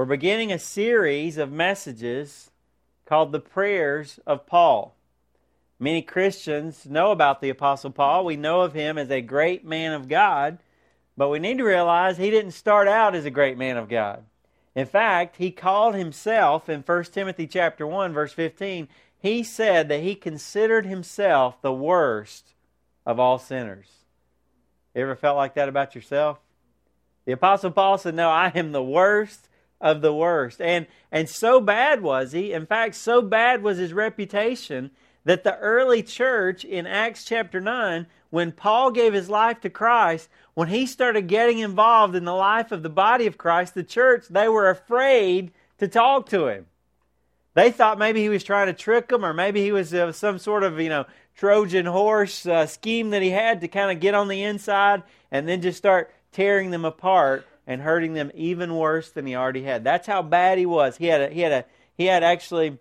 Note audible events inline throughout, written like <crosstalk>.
We're beginning a series of messages called the Prayers of Paul. Many Christians know about the Apostle Paul. We know of him as a great man of God, but we need to realize he didn't start out as a great man of God. In fact, he called himself in 1 Timothy chapter 1 verse 15, he said that he considered himself the worst of all sinners. You ever felt like that about yourself? The apostle Paul said, "No, I am the worst of the worst. And, and so bad was he, in fact, so bad was his reputation that the early church in Acts chapter 9, when Paul gave his life to Christ, when he started getting involved in the life of the body of Christ, the church, they were afraid to talk to him. They thought maybe he was trying to trick them, or maybe he was uh, some sort of, you know, Trojan horse uh, scheme that he had to kind of get on the inside and then just start tearing them apart and hurting them even worse than he already had. That's how bad he was. He had a, he had a he had actually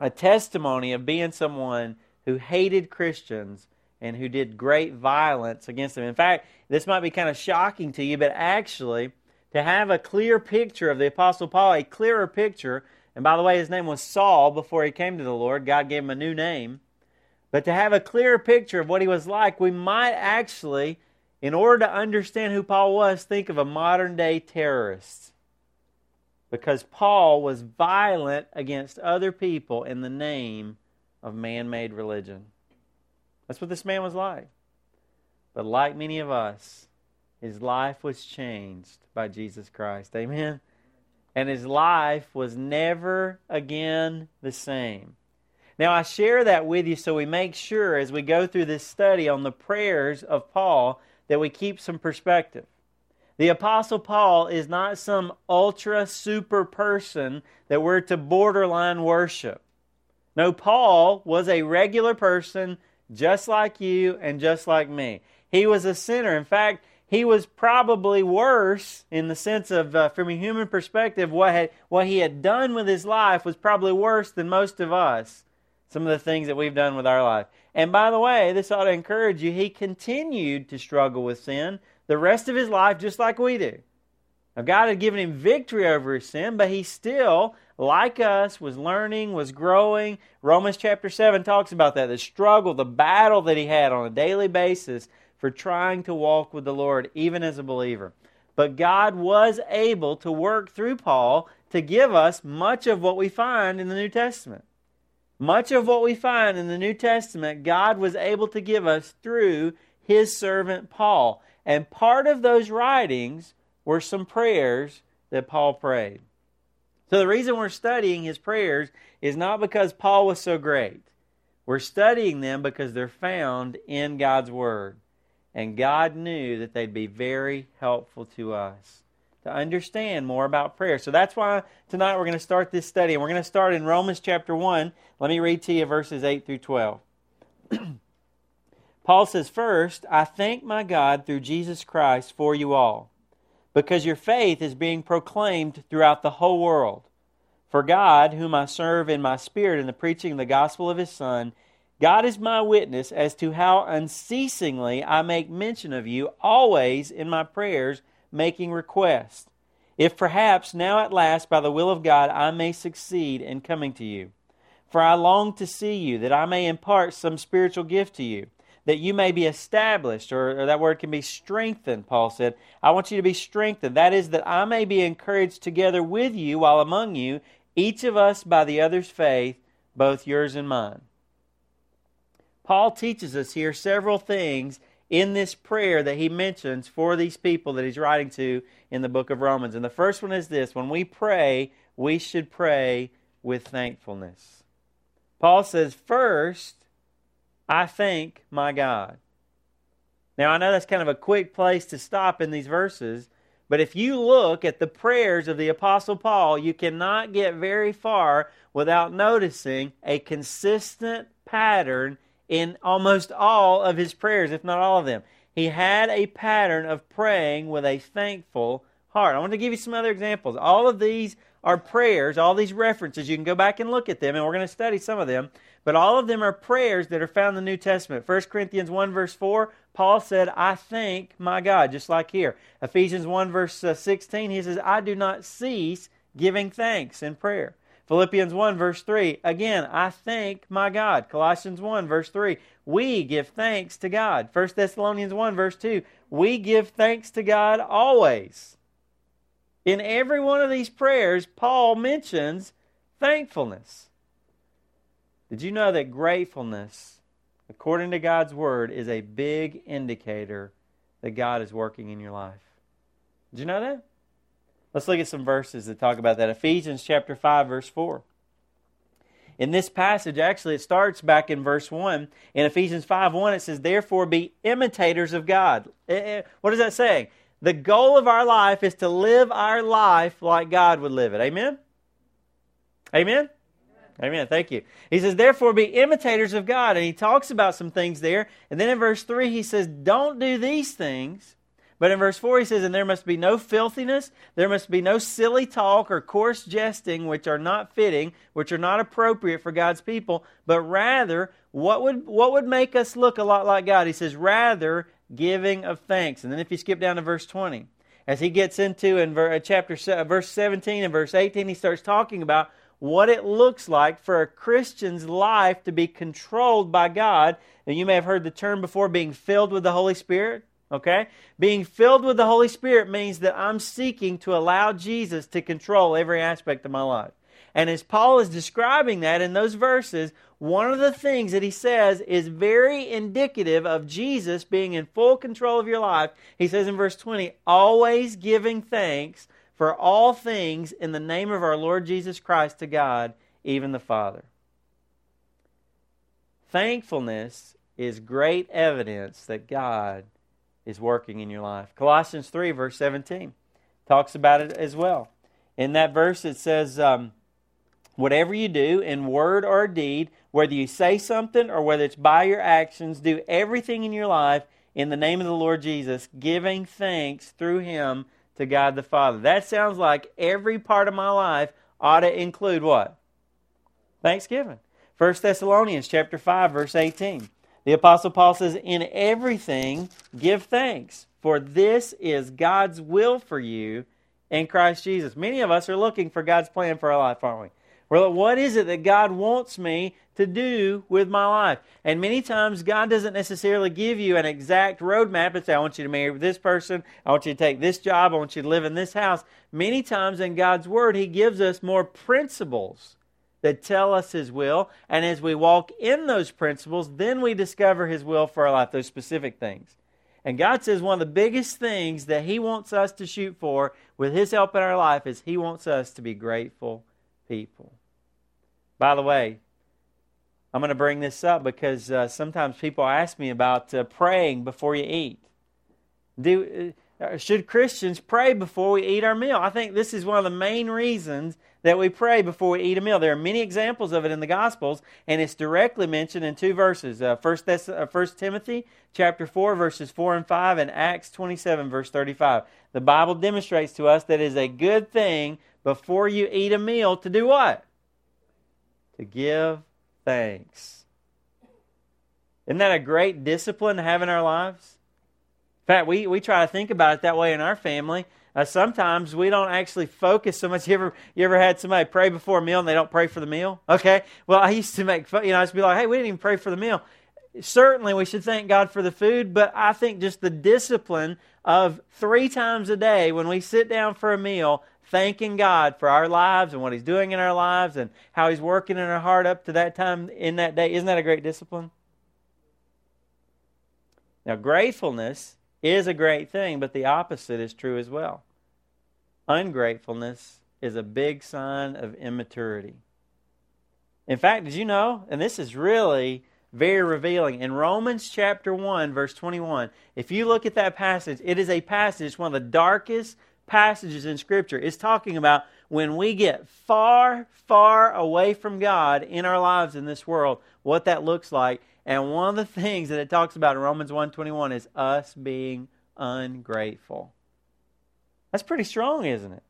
a testimony of being someone who hated Christians and who did great violence against them. In fact, this might be kind of shocking to you, but actually to have a clear picture of the apostle Paul, a clearer picture, and by the way, his name was Saul before he came to the Lord. God gave him a new name. But to have a clearer picture of what he was like, we might actually in order to understand who Paul was, think of a modern day terrorist. Because Paul was violent against other people in the name of man made religion. That's what this man was like. But like many of us, his life was changed by Jesus Christ. Amen? And his life was never again the same. Now, I share that with you so we make sure as we go through this study on the prayers of Paul that we keep some perspective. The Apostle Paul is not some ultra super person that we're to borderline worship. No, Paul was a regular person just like you and just like me. He was a sinner. In fact, he was probably worse in the sense of, uh, from a human perspective, what, had, what he had done with his life was probably worse than most of us. Some of the things that we've done with our life. And by the way, this ought to encourage you. He continued to struggle with sin the rest of his life, just like we do. Now, God had given him victory over his sin, but he still, like us, was learning, was growing. Romans chapter 7 talks about that the struggle, the battle that he had on a daily basis for trying to walk with the Lord, even as a believer. But God was able to work through Paul to give us much of what we find in the New Testament. Much of what we find in the New Testament, God was able to give us through his servant Paul. And part of those writings were some prayers that Paul prayed. So the reason we're studying his prayers is not because Paul was so great. We're studying them because they're found in God's Word. And God knew that they'd be very helpful to us to understand more about prayer. So that's why tonight we're going to start this study. And we're going to start in Romans chapter 1. Let me read to you verses 8 through 12. <clears throat> Paul says, First, I thank my God through Jesus Christ for you all, because your faith is being proclaimed throughout the whole world. For God, whom I serve in my spirit in the preaching of the gospel of his Son, God is my witness as to how unceasingly I make mention of you always in my prayers making request, if perhaps now at last, by the will of God, I may succeed in coming to you. For I long to see you, that I may impart some spiritual gift to you, that you may be established, or, or, that word can be strengthened, Paul said. I want you to be strengthened. That is, that I may be encouraged together with you while among you, each of us by the other's faith, both yours and mine. Paul teaches us here several things in this prayer that he mentions for these people that he's writing to in the book of Romans. And the first one is this when we pray, we should pray with thankfulness. Paul says, First, I thank my God. Now, I know that's kind of a quick place to stop in these verses, but if you look at the prayers of the Apostle Paul, you cannot get very far without noticing a consistent pattern in almost all of his prayers, if not all of them. He had a pattern of praying with a thankful heart. I want to give you some other examples. All of these are prayers, all these references. You can go back and look at them, and we're going to study some of them. But all of them are prayers that are found in the New Testament. 1 Corinthians 1, verse 4, Paul said, I thank my God, just like here. Ephesians 1, verse uh, 16, he says, I do not cease giving thanks in prayer. Philippians 1, verse 3, again, I thank my God. Colossians 1, verse 3, we give thanks to God. 1 Thessalonians 1, verse 2, we give thanks to God always. In every one of these prayers, Paul mentions thankfulness. Did you know that gratefulness, according to God's Word, is a big indicator that God is working in your life? Did you know that? Let's look at some verses that talk about that. Ephesians chapter 5, verse 4. In this passage, actually, it starts back in verse 1. In Ephesians 5 1, it says, Therefore be imitators of God. Eh, eh, what is that saying? The goal of our life is to live our life like God would live it. Amen? Amen? Amen. Thank you. He says, therefore, be imitators of God. And he talks about some things there. And then in verse 3, he says, don't do these things. But in verse 4, he says, and there must be no filthiness, there must be no silly talk or coarse jesting, which are not fitting, which are not appropriate for God's people, but rather, what would, what would make us look a lot like God? He says, rather, giving of thanks. And then if you skip down to verse 20, as he gets into in uh, chapter verse 17 and verse 18, he starts talking about what it looks like for a Christian's life to be controlled by God. And you may have heard the term before being filled with the Holy Spirit. Okay? Being filled with the Holy Spirit means that I'm seeking to allow Jesus to control every aspect of my life. And as Paul is describing that in those verses, one of the things that he says is very indicative of Jesus being in full control of your life. He says in verse 20, always giving thanks for all things in the name of our Lord Jesus Christ to God, even the Father. Thankfulness is great evidence that God is working in your life. Colossians 3, verse 17, talks about it as well. In that verse, it says, um, Whatever you do, in word or deed, whether you say something or whether it's by your actions, do everything in your life in the name of the Lord Jesus, giving thanks through him to God the Father. That sounds like every part of my life ought to include what? Thanksgiving. 1 Thessalonians chapter 5 verse 18. The apostle Paul says in everything give thanks for this is God's will for you in Christ Jesus. Many of us are looking for God's plan for our life, aren't we? Well, what is it that God wants me to do with my life? And many times, God doesn't necessarily give you an exact roadmap and say, I want you to marry this person, I want you to take this job, I want you to live in this house. Many times in God's Word, He gives us more principles that tell us His will. And as we walk in those principles, then we discover His will for our life, those specific things. And God says one of the biggest things that He wants us to shoot for with His help in our life is He wants us to be grateful people. By the way, I'm going to bring this up because uh, sometimes people ask me about uh, praying before you eat. Do uh, should Christians pray before we eat our meal? I think this is one of the main reasons that we pray before we eat a meal. There are many examples of it in the Gospels, and it's directly mentioned in two verses: uh, First, Thess- uh, First Timothy chapter four, verses four and five, and Acts twenty-seven, verse thirty-five. The Bible demonstrates to us that it is a good thing before you eat a meal to do what? To give thanks. Isn't that a great discipline to have in our lives? In fact, we, we try to think about it that way in our family. Uh, sometimes we don't actually focus so much. You ever you ever had somebody pray before a meal and they don't pray for the meal? Okay. Well, I used to make fun. You know, I used to be like, "Hey, we didn't even pray for the meal." Certainly, we should thank God for the food, but I think just the discipline of three times a day when we sit down for a meal, thanking God for our lives and what He's doing in our lives and how He's working in our heart up to that time in that day. Isn't that a great discipline? Now, gratefulness is a great thing, but the opposite is true as well. Ungratefulness is a big sign of immaturity. In fact, did you know, and this is really very revealing, in Romans chapter 1, verse 21, if you look at that passage, it is a passage, one of the darkest passages in Scripture It's talking about when we get far, far away from God in our lives in this world, what that looks like. And one of the <laughs> things that it talks about in Romans 1.21 is us being ungrateful. That's pretty strong, isn't it?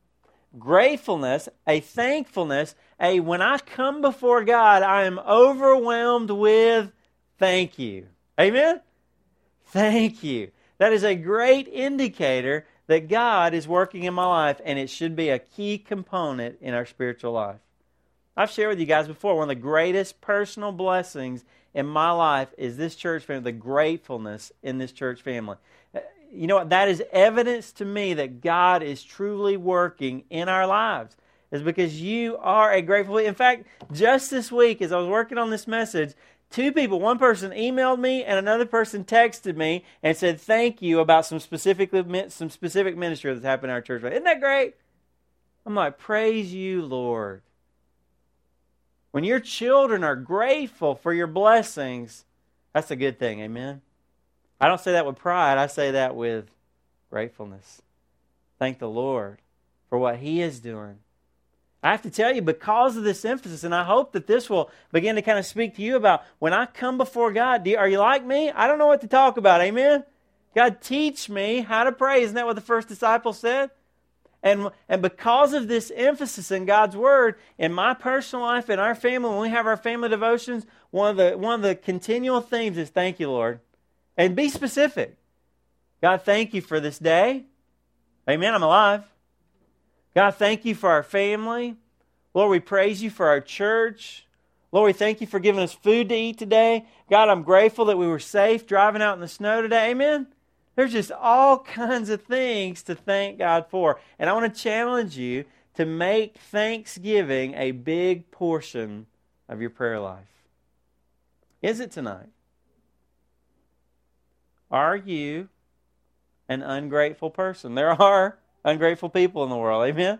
Gratefulness, a thankfulness, a when I come before God, I am overwhelmed with thank you. Amen? Thank you. That is a great indicator that God is working in my life, and it should be a key component in our spiritual life. I've shared with you guys before, one of the greatest personal blessings in my life is this church family, the gratefulness in this church family. You know what? That is evidence to me that God is truly working in our lives. Is because you are a grateful. In fact, just this week, as I was working on this message, two people, one person emailed me and another person texted me and said thank you about some specific some specific ministry that's happened in our church. Isn't that great? I'm like, praise you, Lord. When your children are grateful for your blessings, that's a good thing. Amen. I don't say that with pride, I say that with gratefulness. Thank the Lord for what He is doing. I have to tell you, because of this emphasis, and I hope that this will begin to kind of speak to you about when I come before God, you, are you like me? I don't know what to talk about. Amen? God, teach me how to pray. Isn't that what the first disciple said? And, and because of this emphasis in God's Word, in my personal life, in our family, when we have our family devotions, one of the, one of the continual themes is thank you, Lord. And be specific. God, thank you for this day. Amen. I'm alive. God, thank you for our family. Lord, we praise you for our church. Lord, we thank you for giving us food to eat today. God, I'm grateful that we were safe driving out in the snow today. Amen. There's just all <laughs> kinds of things to thank God for. And I want to challenge you to make Thanksgiving a big portion of your prayer life. Is it tonight? Are you an ungrateful person? There are ungrateful people in the world. Amen?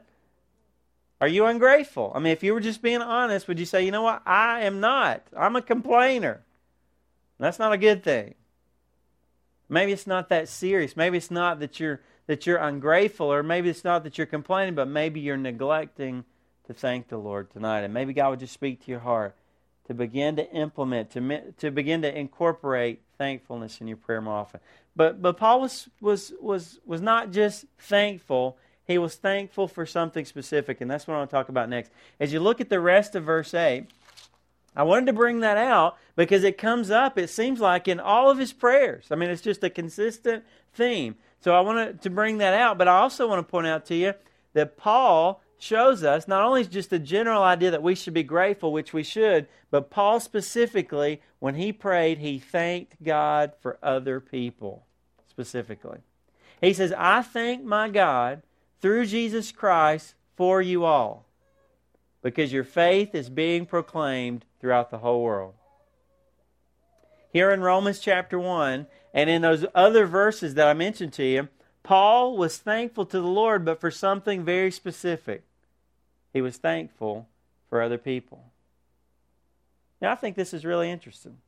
Are you ungrateful? I mean, if you were just being honest, would you say, you know what? I am not. I'm a complainer. That's not a good thing. Maybe it's not that serious. Maybe it's not that you're that you're ungrateful, or maybe it's not that you're complaining, but maybe you're neglecting to thank the Lord tonight. And maybe God would just speak to your heart to begin to implement, to, to begin to incorporate thankfulness in your prayer more often. But but Paul was was was was not just thankful. He was thankful for something specific, and that's what I want to talk about next. As you look at the rest of verse 8, I wanted to bring that out because it comes up, it seems like, in all of his prayers. I mean, it's just a consistent theme. So I wanted to bring that out, but I also want to point out to you that Paul shows us not only just the general idea that we should be grateful, which we should, but Paul specifically, when he prayed, he thanked God for other people specifically. He says, I thank my God through Jesus Christ for you all because your faith is being proclaimed throughout the whole world. Here in Romans chapter 1, and in those other verses that I mentioned to you, Paul was thankful to the Lord, but for something very specific. He was thankful for other people. Now, I think this is really interesting.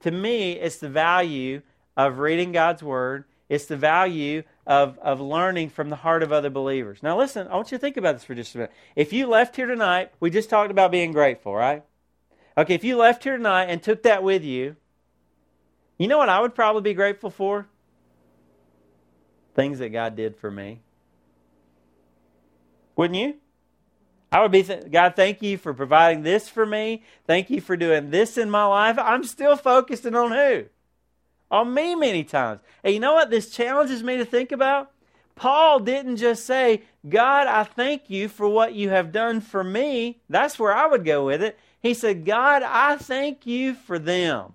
To me, it's the value of reading God's Word it's the value of, of learning from the heart of other believers. Now, listen, I want you to think about this for just a minute. If you left here tonight, we just talked about being grateful, right? Okay, if you left here tonight and took that with you, you know what I would probably be grateful for? Things that God did for me. Wouldn't you? I would be, th- God, thank you for providing this for me. Thank you for doing this in my life. I'm still focusing on who? on me many times. And you know what this challenges me to think about? Paul didn't just say, God, I thank you for what you have done for me. That's where I would go with it. He said, God, I thank you for them.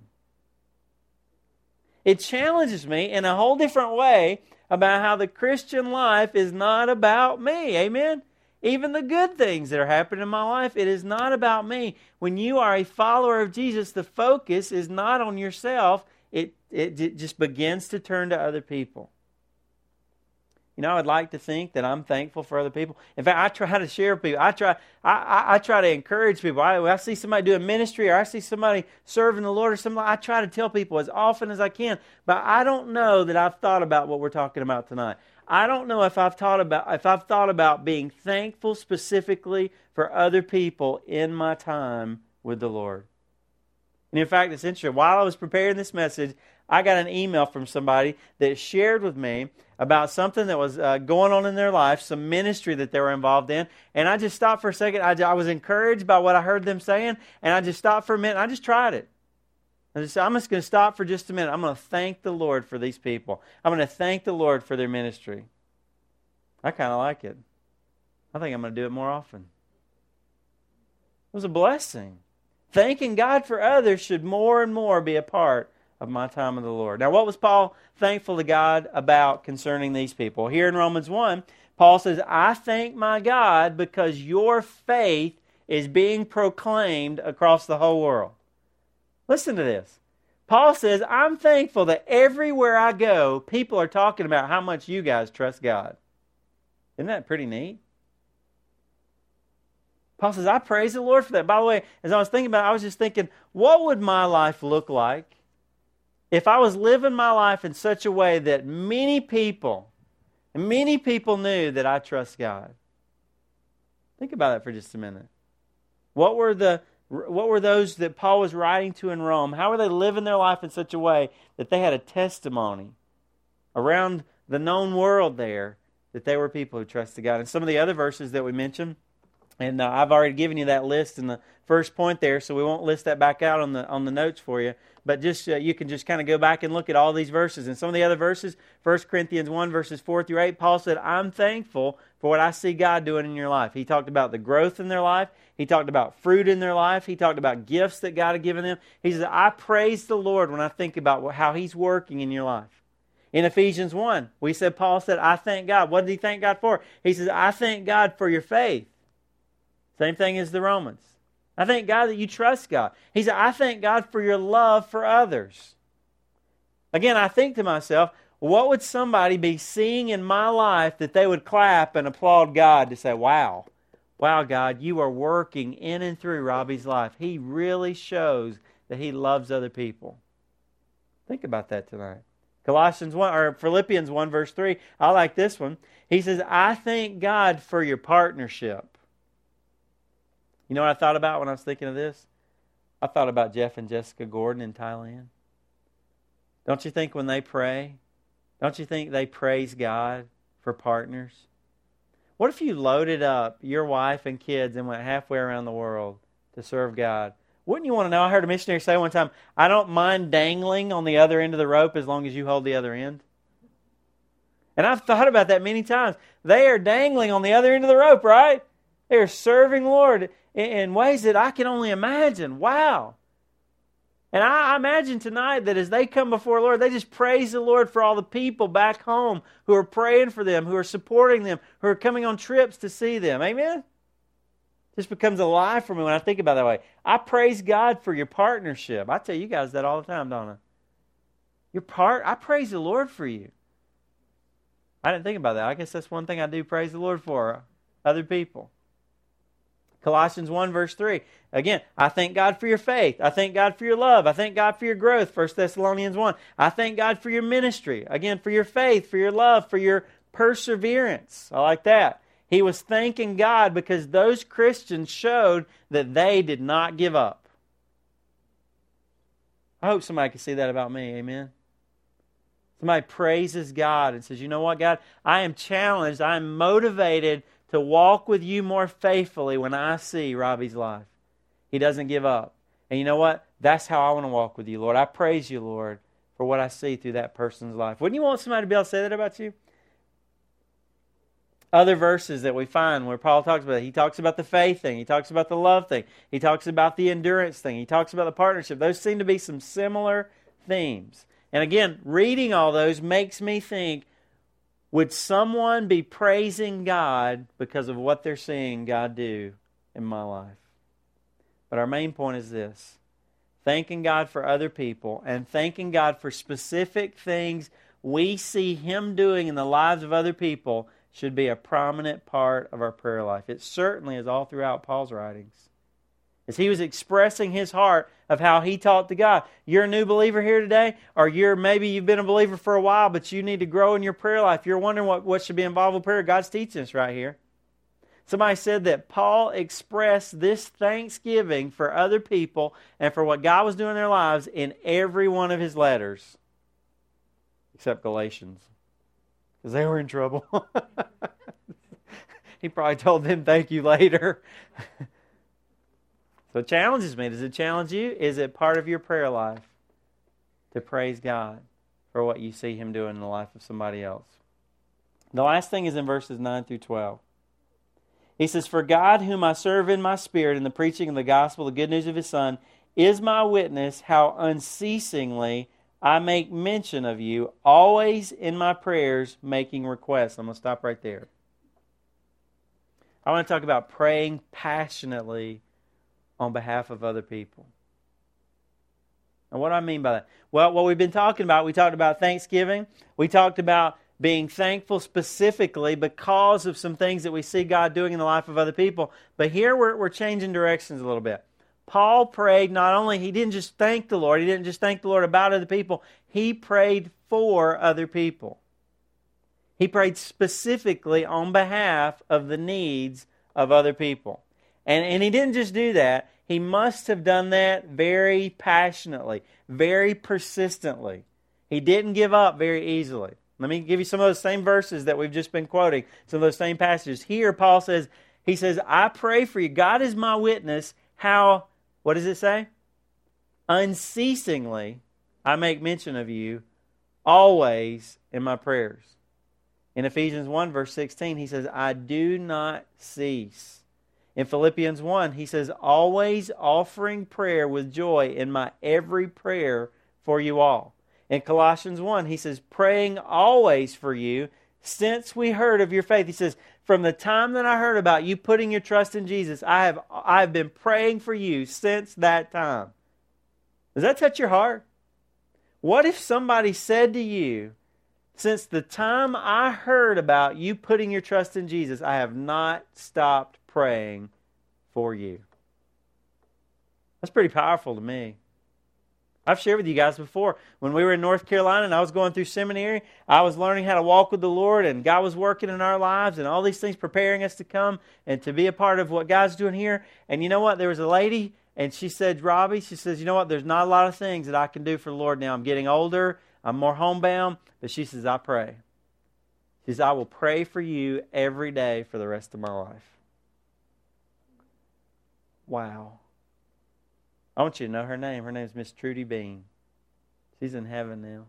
It challenges me in a whole different way about how the Christian life is not about me. Amen? Even the good things that are happening in my life, it is not about me. When you are a follower of Jesus, the focus is not on yourself, it, it, it just begins to turn to other people. You know, I'd like to think that I'm thankful for other people. In fact, I try <laughs> to share with people. I try, I, I, I try to encourage people. I, I, see somebody doing ministry or I see somebody serving the Lord or something. I try to tell people as often as I can. But I don't know that I've thought about what we're talking about tonight. I don't know if I've thought about if I've thought about being thankful specifically for other people in my time with the Lord. And in fact, it's interesting. While I was preparing this message, I got an email from somebody that shared with me about something that was uh, going on in their life, some ministry that they were involved in. And I just stopped for a second. I, I was encouraged by what I heard them saying, and I just stopped for a minute. I just tried it. I'm just, I'm just going to stop for just a minute. I'm going to thank the Lord for these people. I'm going to thank the Lord for their ministry. I kind of like it. I think I'm going to do it more often. It was a blessing. Thanking God for others should more and more be a part of my time with the Lord. Now, what was Paul thankful to God about concerning these people? Here in Romans 1, Paul says, I thank my God because your faith is being proclaimed across the whole world. Listen to this. Paul says, I'm thankful that everywhere I go, people are talking about how much you guys trust God. Isn't that pretty neat? Paul says, I praise the Lord for that. By the way, as I was thinking about it, I was just thinking, what would my life look like if I was living my life in such a way that many people, many people knew that I trust God? Think about that for just a minute. What were the what were those that Paul was writing to in Rome? How were they living their life in such a way that they had a testimony around the known world there that they were people who trusted God? And some of the other verses that we mentioned, and uh, I've already given you that list in the first point there, so we won't list that back out on the on the notes for you. But just uh, you can just kind of go back and look at all these verses. And some of the other verses, 1 Corinthians 1, verses 4 through 8, Paul said, I'm thankful for what I see God doing in your life. He talked about the growth in their life. He talked about fruit in their life. He talked about gifts that God had given them. He said, I praise the Lord when I think about how He's working in your life. In Ephesians 1, we said, Paul said, I thank God. What did he thank God for? He says, I thank God for your faith. Same thing as the Romans. I thank God that you trust God. He said, I thank God for your love for others. Again, I think to myself, what would somebody be seeing in my life that they would clap and applaud God to say, wow, wow, God, you are working in and through Robbie's life. He really shows that he loves other people. Think about that tonight. Colossians 1 or Philippians 1 verse 3. I like this one. He says, "I thank God for your partnership." You know what I thought about when I was thinking of this? I thought about Jeff and Jessica Gordon in Thailand. Don't you think when they pray, don't you think they praise God for partners? What if you loaded up your wife and kids and went halfway around the world to serve God? Wouldn't you want to know? I heard a missionary say one time, I don't mind dangling on the other end of the rope as long as you hold the other end. And I've thought about that many times. They are dangling on the other end of the rope, right? They are serving Lord in ways that I can only imagine. Wow. And I imagine tonight that as they come before the Lord, they just praise the Lord for all the people back home who are praying for them, who are supporting them, who are coming on trips to see them. Amen? This becomes alive for me when I think about that way. I praise God for your partnership. I tell you guys that all the time, don't Your part, I praise the Lord for you. I didn't think about that. I guess that's one thing I do praise the Lord for other people. Colossians 1, verse 3. Again, I thank God for your faith. I thank God for your love. I thank God for your growth. 1 Thessalonians 1. I thank God for your ministry. Again, for your faith, for your love, for your perseverance. I like that. He was thanking God because those Christians showed that they did not give up. I hope somebody can see that about me. Amen. Somebody praises God and says, You know what, God? I am challenged. I am motivated to walk with you more faithfully when I see Robbie's life. He doesn't give up. And you know what? That's how I want to walk with you, Lord. I praise you, Lord, for what I see through that person's life. Wouldn't you want somebody to be able to say that about you? Other verses that we find where Paul talks about it, he talks about the faith thing, he talks about the love thing, he talks about the endurance thing, he talks about the partnership. Those seem to be some similar themes. And again, reading all those makes me think would someone be praising God because of what they're seeing God do in my life? But our main point is this thanking God for other people and thanking God for specific things we see Him doing in the lives of other people should be a prominent part of our prayer life. It certainly is all throughout Paul's writings as he was expressing his heart of how he talked to God. You're a new believer here today, or you're maybe you've been a believer for a while, but you need to grow in your prayer life. You're wondering what, what should be involved with prayer. God's teaching us right here. Somebody said that Paul expressed this thanksgiving for other people and for what God was doing in their lives in every one of his letters, except Galatians, because they were in trouble. <laughs> he probably told them thank you later. <laughs> So it challenges me. Does it challenge you? Is it part of your prayer life? to praise God for what you see Him doing in the life of somebody else. The last thing is in verses 9 through 12. He says, For God, whom I serve in my spirit in the preaching of the gospel, the good news of His Son, is my witness how unceasingly I make mention of you, always in my prayers, making requests. I'm going to stop right there. I want to talk about praying passionately on behalf of other people. And what do I mean by that? Well, what we've been talking about, we talked about Thanksgiving. We talked about being thankful specifically because of some things that we see God doing in the life of other people. But here we're, we're changing directions a little bit. Paul prayed not only, he didn't just thank the Lord, he didn't just thank the Lord about other people, he prayed for other people. He prayed specifically on behalf of the needs of other people. And, and he didn't just do that, he must have done that very passionately, very persistently. He didn't give up very easily. Let me give you some of those same verses that we've just been quoting, some of those same passages. Here, Paul says, He says, I pray for you. God is my witness. How, what does it say? Unceasingly, I make mention of you always in my prayers. In Ephesians 1, verse 16, he says, I do not cease. In Philippians 1, he says, always offering prayer with joy in my every prayer for you all. In Colossians 1, he says, praying always for you since we heard of your faith. He says, from the time that I heard about you putting your trust in Jesus, I have, I have been praying for you since that time. Does that touch your heart? What if somebody said to you, since the time I heard about you putting your trust in Jesus, I have not stopped praying for you? That's pretty powerful to me. I've shared with you guys before. When we were in North Carolina and I was going through seminary, I was learning how to walk with the Lord, and God was working in our lives and all these things preparing us to come and to be a part of what God's doing here. And you know what? There was a lady, and she said, Robbie, she says, You know what? There's not a lot of things that I can do for the Lord now. I'm getting older, I'm more homebound, but she says, I pray. She says, I will pray for you every day for the rest of my life. Wow. I want you to know her name. Her name is Miss Trudy Bean. She's in heaven now.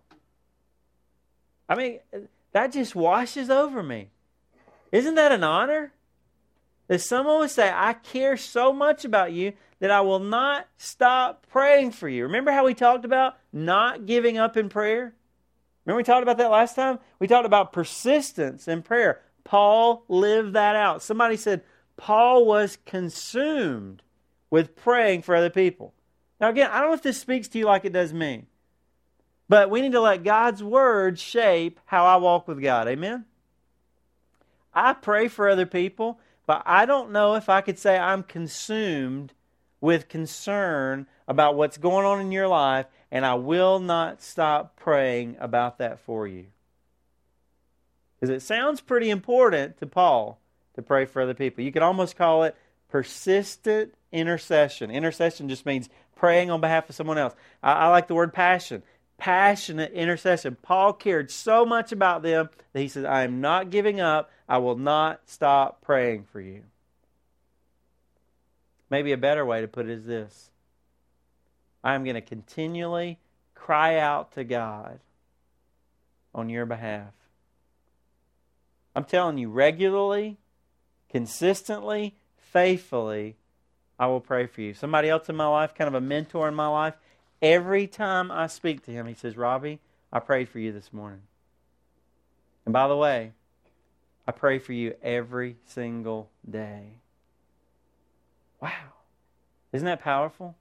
I mean, that just washes over me. Isn't that an honor? That someone would say, I care so much about you that I will not stop praying for you. Remember how we talked about not giving up in prayer? Remember we talked about that last time? We talked about persistence in prayer. Paul lived that out. Somebody said Paul was consumed with praying for other people. Now, again, I don't know if this speaks to you like it does me, but we need to let God's word shape how I walk with God. Amen? I pray for other people, but I don't know if I could say I'm consumed with concern about what's going on in your life, and I will not stop praying about that for you. Because it sounds pretty important to Paul to pray for other people. You could almost call it persistent intercession. Intercession just means praying on behalf of someone else. I, I like the word passion. Passionate intercession. Paul cared so much about them that he says, I am not giving up. I will not stop praying for you. Maybe a better way to put it is this I am going to continually cry out to God on your behalf. I'm telling you, regularly, consistently, faithfully, I will pray for you. Somebody else in my life, kind of a mentor in my life, every time I speak to him, he says, Robbie, I prayed for you this morning. And by the way, I pray for you every single day. Wow. Isn't that powerful?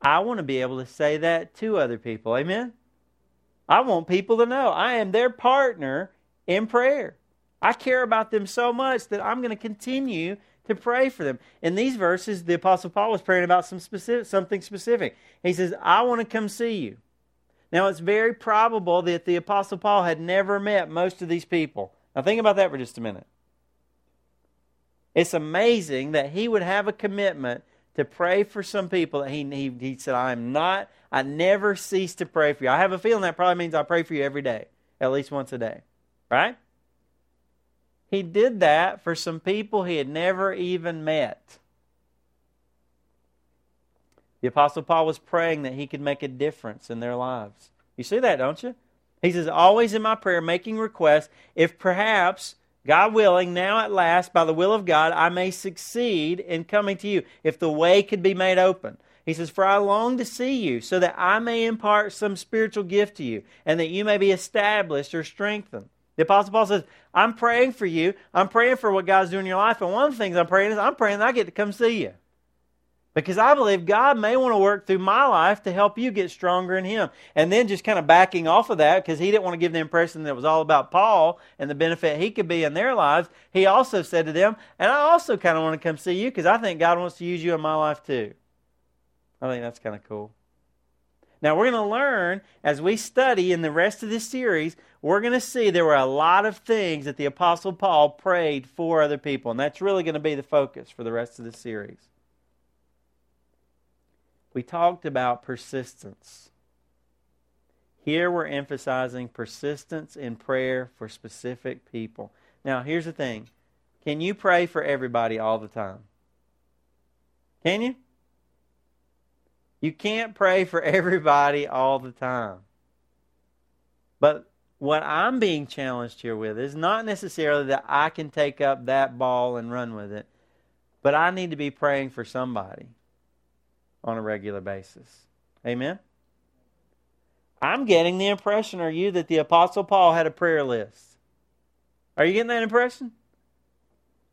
I want to be able to say that to other people. Amen? I want people to know I am their partner in prayer. I care about them so much that I'm going to continue to pray for them. In these verses, the Apostle Paul was praying about some specific, something specific. He says, I want to come see you. Now, it's very probable that the Apostle Paul had never met most of these people. Now, think about that for just a minute. It's amazing that he would have a commitment to pray for some people that he, he, he said, I am not, I never cease to pray for you. I have a feeling that probably means I pray for you every day, at least once a day. Right? He did that for some people he had never even met. The Apostle Paul was praying that he could make a difference in their lives. You see that, don't you? He says, always in my prayer, making requests, if perhaps, God willing, now at last, by the will of God, I may succeed in coming to you, if the way could be made open. He says, For I long to see you, so that I may impart some spiritual gift to you, and that you may be established or strengthened. The Apostle Paul says, I'm praying for you. I'm praying for what God's doing in your life. And one of the things I'm praying is I'm praying that I get to come see you. Because I believe God may want to work through my life to help you get stronger in Him. And then just kind of backing off of that, because he didn't want to give the impression that it was all about Paul and the benefit he could be in their lives, he also said to them, And I also kind of want to come see you because I think God wants to use you in my life too. I think that's kind of cool. Now, we're going to learn as we study in the rest of this series, we're going to see there were a lot of things that the Apostle Paul prayed for other people. And that's really going to be the focus for the rest of the series we talked about persistence. Here we're emphasizing persistence in prayer for specific people. Now, here's the thing can you pray for everybody all the time? Can you? You can't pray for <laughs> everybody all the time. But what I'm being challenged here with is not necessarily that I can take up that ball and run with it, but I need to be praying for somebody on a regular basis. Amen? I'm getting the impression, are you, that the Apostle Paul had a prayer list? Are you getting that impression?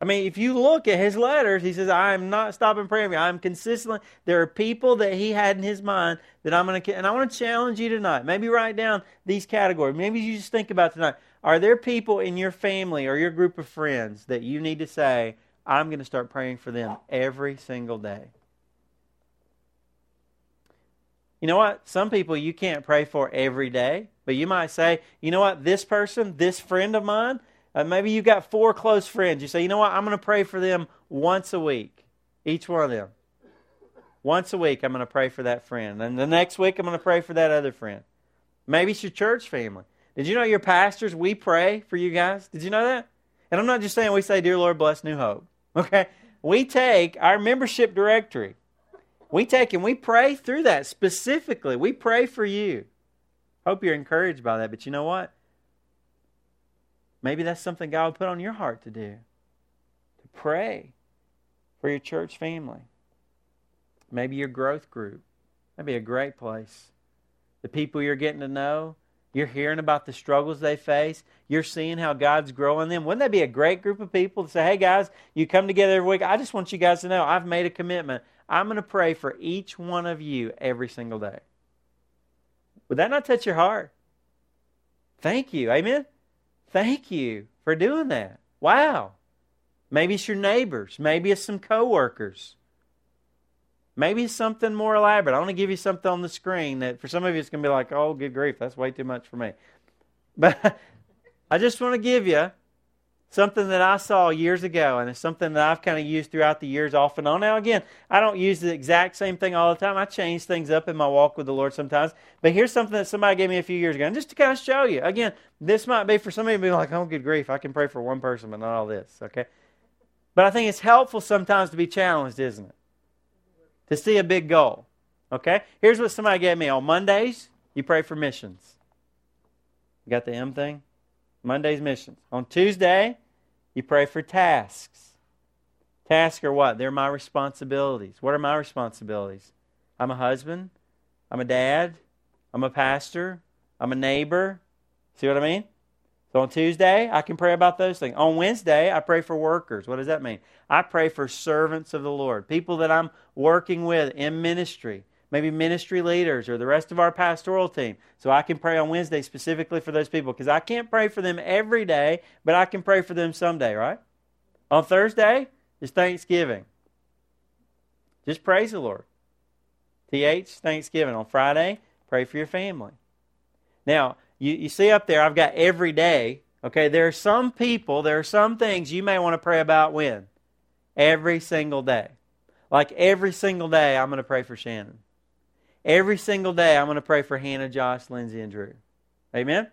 I mean, if you look at his letters, he says, I am not stopping praying. I'm consistently, there are people that he had in his mind that I'm going to, and I want to challenge you tonight. Maybe write down these categories. Maybe you just think about tonight. Are there people in your family or your group of friends that you need to say, I'm going to start praying for them every single day? You know what? Some people you can't pray for every day, but you might say, you know what? This person, this friend of mine, uh, maybe you've got four close friends. You say, you know what? I'm going to pray for them once a week, each one of them. Once a week, I'm going to pray for that friend. And the next week, I'm going to pray for that other friend. Maybe it's your church family. Did you know your pastors, we pray for you guys? Did you know that? And I'm not just saying we say, Dear Lord, bless New Hope. <laughs> Okay? We take our membership directory we take and we pray through that specifically. We pray for you. Hope you're encouraged by that. But you know what? Maybe that's something God would put on your heart to do. To pray for your church family. Maybe your growth group. That'd be a great place. The people you're getting to know, you're hearing about the struggles they face. You're seeing how God's growing them. Wouldn't that be a great group of people to say, hey, guys, you come together every week. I just want you guys to know I've made a commitment. I'm going to pray for each one of you every single day. Would that not touch your heart? Thank you. Amen? Thank you for doing that. Wow. Maybe it's your neighbors. Maybe it's some coworkers. Maybe it's something more elaborate. I want to give you something on the screen that for some of you it's going to be like, oh, good grief, that's way too much for me. <laughs> But I just want to give you Something that I saw years ago, and it's something that I've kind of used throughout the years off and on. Now, again, I don't use the exact same thing all the time. I change things up in my walk with the Lord sometimes. But here's something that somebody gave me a few years ago, and just to kind of show you. Again, this might be for somebody to be like, oh, good grief, I can pray for one person, but not all this, okay? But I think it's helpful sometimes to be challenged, isn't it? To see a big goal, okay? Here's what somebody gave me. On Mondays, you pray for missions. You got the M thing? Monday's missions. On Tuesday, you pray for tasks. Tasks are what? They're my responsibilities. What are my responsibilities? I'm a husband. I'm a dad. I'm a pastor. I'm a neighbor. See what I mean? So on Tuesday, I can pray about those things. On Wednesday, I pray for workers. What does that mean? I pray for servants of the Lord, people that I'm working with in ministry maybe ministry leaders or the rest of our pastoral team. So I can pray on Wednesday specifically for those people because I can't pray for them every day, but I can pray for them someday, right? On Thursday is Thanksgiving. Just praise the Lord. TH, Thanksgiving. On Friday, pray for your family. Now, you, you see up there, I've got every day. Okay, there are some people, there are some things you may want to pray about when? Every single day. Like every single day, I'm going to pray for Shannon. Every single day, I'm going to pray for Hannah, Josh, Lindsay, and Drew. Amen?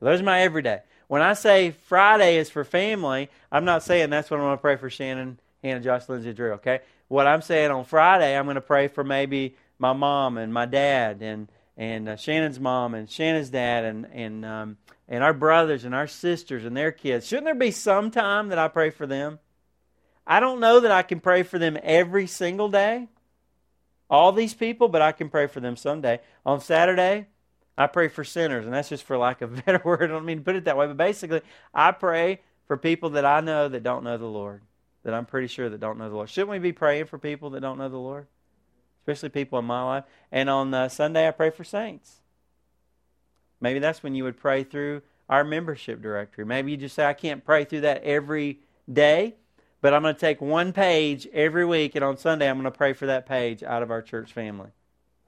those are my everyday. When I say Friday is for family, I'm not saying that's when I'm going to pray for Shannon, Hannah, Josh, Lindsay, and Drew, okay? What I'm saying on Friday, I'm going to pray for maybe my mom and my dad and, and uh, Shannon's mom and Shannon's dad and and um, and our brothers and our sisters and their kids. Shouldn't there be some time that I pray for them? I don't know that I can pray for them every single day, all these people, but I can pray for them someday. On Saturday, I pray for sinners, and that's just for lack of a <laughs> better word. I don't mean to put it that way, but basically, I pray for people that I know that don't know the Lord, that I'm pretty sure that don't know the Lord. Shouldn't we be praying for people that don't know the Lord? Especially people in my life. And on uh, Sunday, I pray for saints. Maybe that's when you would pray through our membership directory. Maybe you just say, I can't pray through that every day, but I'm going to take one page every week, and on Sunday, I'm going to pray for that page out of our church family.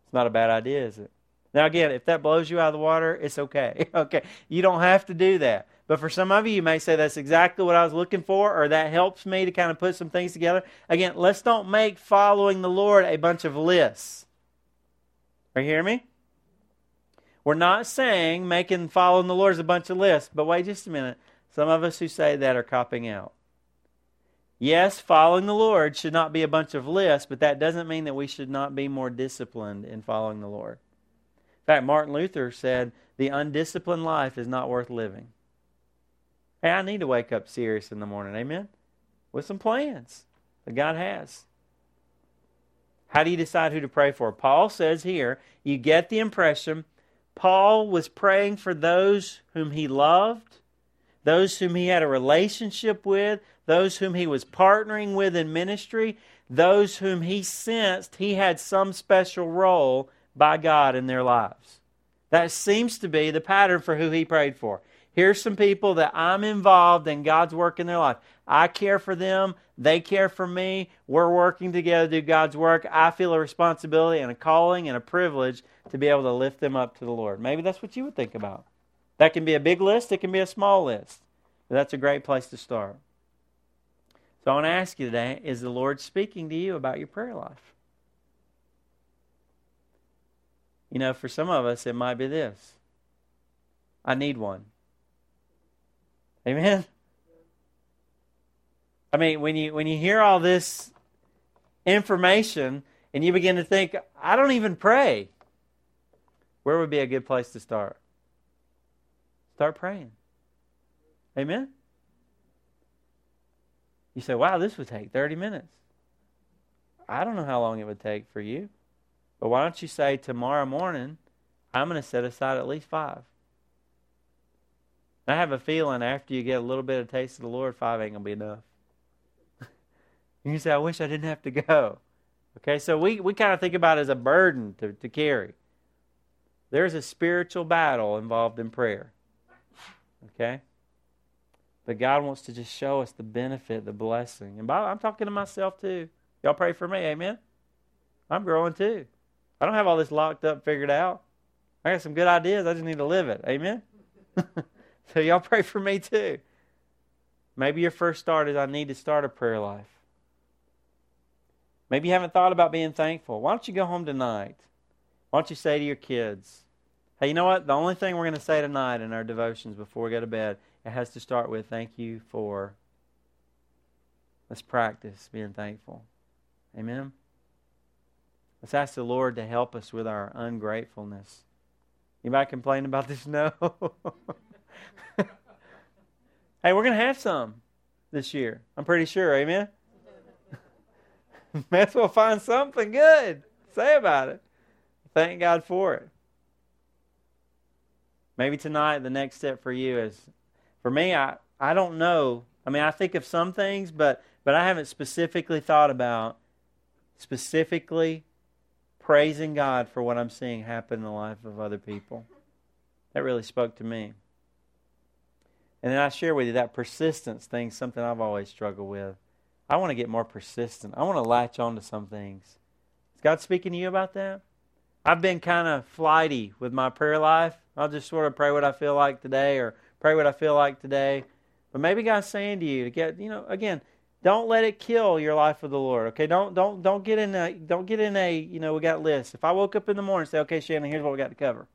It's not a bad idea, is it? Now, again, if that blows you out of the water, it's okay. <laughs> okay. You don't have to do that. But for some of you, you may say that's exactly what I was looking for, or that helps me to kind of put some things together. Again, let's don't make following the Lord a bunch of lists. Are you hearing me? We're not saying making following the Lord is a bunch of lists, but wait just a minute. Some of us who say that are copping out. Yes, following the Lord should not be a bunch of lists, but that doesn't mean that we should not be more disciplined in following the Lord. In fact, Martin Luther said, The undisciplined life is not worth living. Hey, I need to wake up serious in the morning. Amen? With some plans that God has. How do you decide who to pray for? Paul says here, you get the impression Paul was praying for those whom he loved, those whom he had a relationship with, those whom he was partnering with in ministry, those whom he sensed he had some special role by God in their lives. That seems to be the pattern for who he prayed for. Here's some people that I'm involved in God's work in their life. I care for them. They care for me. We're working together to do God's work. I feel a responsibility and a calling and a privilege to be able to lift them up to the Lord. Maybe that's what you would think about. That can be a big list, it can be a small list. But that's a great place to start. So I want to ask you today is the Lord speaking to you about your prayer life? You know, for some of us, it might be this I need one. Amen. I mean, when you when you hear all this information and you begin to think, I don't even pray, where would be a good place to start? Start praying. Amen. You say, wow, this would take 30 minutes. I don't know how long it would take for you. But why don't you say, tomorrow morning, I'm going to set aside at least five. I have a feeling after you get a little bit of taste of the Lord, five ain't gonna be enough. <laughs> you say, I wish I didn't have to go. Okay, so we, we kind of think about it as a burden to, to carry. There's a spiritual battle involved in prayer. Okay? But God wants to just show us the benefit, the blessing. And by, I'm talking to myself too. Y'all pray for me, amen? I'm growing too. I don't have all this locked up, figured out. I got some good ideas. I just need to live it. Amen? <laughs> So y'all pray for me too. Maybe your first start is I need to start a prayer life. Maybe you haven't thought about being thankful. Why don't you go home tonight? Why don't you say to your kids, hey, you know what? The only thing we're going to say tonight in our devotions before we go to bed, it has to start with thank you for. Let's practice being thankful. Amen. Let's ask the Lord to help us with our ungratefulness. Might complain about this? <laughs> No. hey, we're going to have some this year. I'm pretty sure. Amen? <laughs> May as well find something good. Say about it. Thank God for it. Maybe tonight the next step for you is for me I I don't know. I mean I think of some things but but I haven't specifically thought about specifically praising God for what I'm seeing happen in the life of other people. That really spoke to me. And then I share with you that persistence thing, something I've always struggled with. I want to get more persistent. I want to latch on to some things. Is God speaking to you about that? I've been kind of flighty with my prayer life. I'll just sort of pray what I feel like today or pray what I feel like today. But maybe God's saying to you to get, you know, again, don't let it kill your life with the Lord. Okay, don't don't don't get in a don't get in a you know we got lists. If I woke up in the morning and say, okay, Shannon, here's what we got to cover.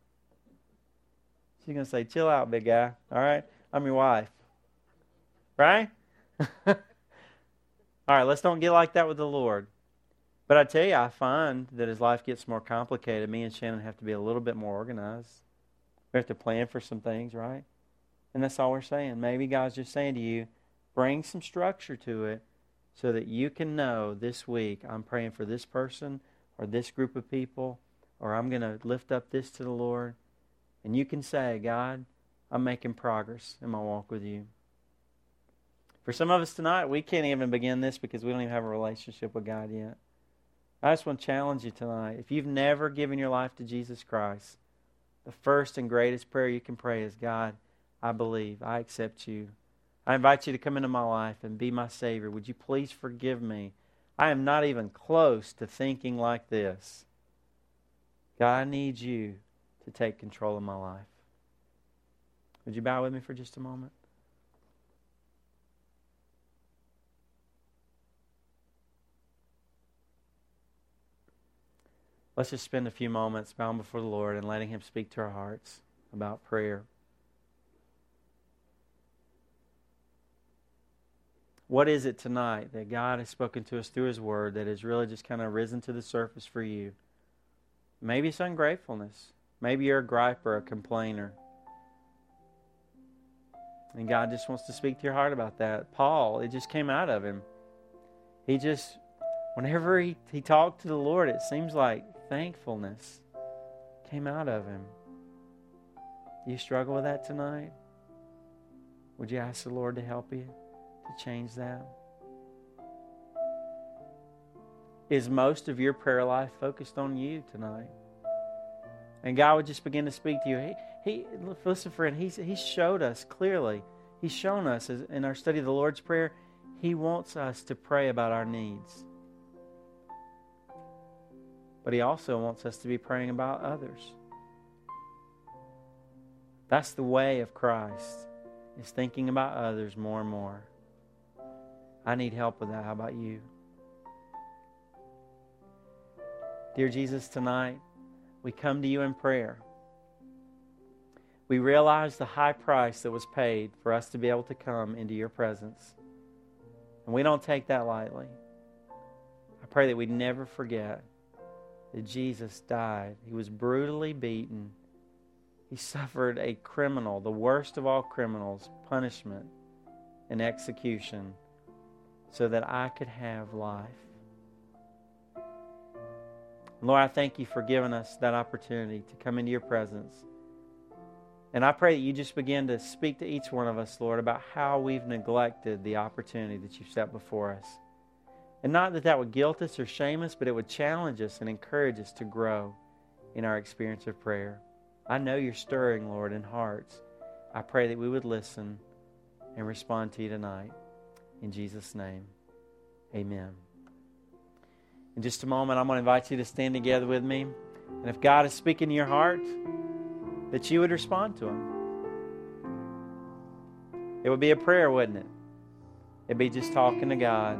She's gonna say, chill out, big guy. All right. I'm your wife. Right? <laughs> All right, let's don't get like that with the Lord. But I tell you, I find that as life gets more complicated, me and Shannon have to be a little bit more organized. We have to plan for some things, right? And that's all we're saying. Maybe God's just saying to you, bring some structure to it so that you can know this week I'm praying for this person or this group of people or I'm going to lift up this to the Lord. And you can say, God, I'm making progress in my walk with you. For some of us tonight, we can't even begin this because we don't even have a relationship with God yet. I just want to challenge you tonight. If you've never given your life to Jesus Christ, the first and greatest prayer you can pray is God, I believe, I accept you. I invite you to come into my life and be my Savior. Would you please forgive me? I am not even close to thinking like this. God, I need you to take control of my life. Would you bow with me for just a moment? Let's just spend a few moments bowing before the Lord and letting Him speak to our hearts about prayer. What is it tonight that God has spoken to us through His Word that has really just kind of risen to the surface for you? Maybe it's ungratefulness. Maybe you're a griper, a complainer. And God just wants to speak to your heart about that. Paul, it just came out of him. He just, whenever he, he talked to the Lord, it seems like thankfulness came out of him. You struggle with that tonight? Would you ask the Lord to help you to change that? Is most of your prayer life focused on you tonight? And God would just begin to speak to you. He, he listen, friend, he's, he showed us clearly. He's shown us in our study of the Lord's Prayer, He wants us to pray about our needs. But He also wants us to be praying about others. That's the way of Christ, is thinking about others more and more. I need help with that. How about you? Dear Jesus, tonight we come to you in prayer. We realize the high price that was paid for us to be able to come into your presence. And we don't take that lightly. I pray that we never forget that Jesus died. He was brutally beaten. He suffered a criminal, the worst of all criminals, punishment and execution so that I could have life. Lord, I thank you for giving us that opportunity to come into your presence. And I pray that you just begin to speak to each one of us, Lord, about how we've neglected the opportunity that you've set before us. And not that that would guilt us or shame us, but it would challenge us and encourage us to grow in our experience of prayer. I know you're stirring, Lord, in hearts. I pray that we would listen and respond to you tonight. In Jesus' name, amen. In just a moment, I'm going to invite you to stand together with me. And if God is speaking to your heart, that you would respond to Him. It would be a prayer, wouldn't it? It'd be just talking to God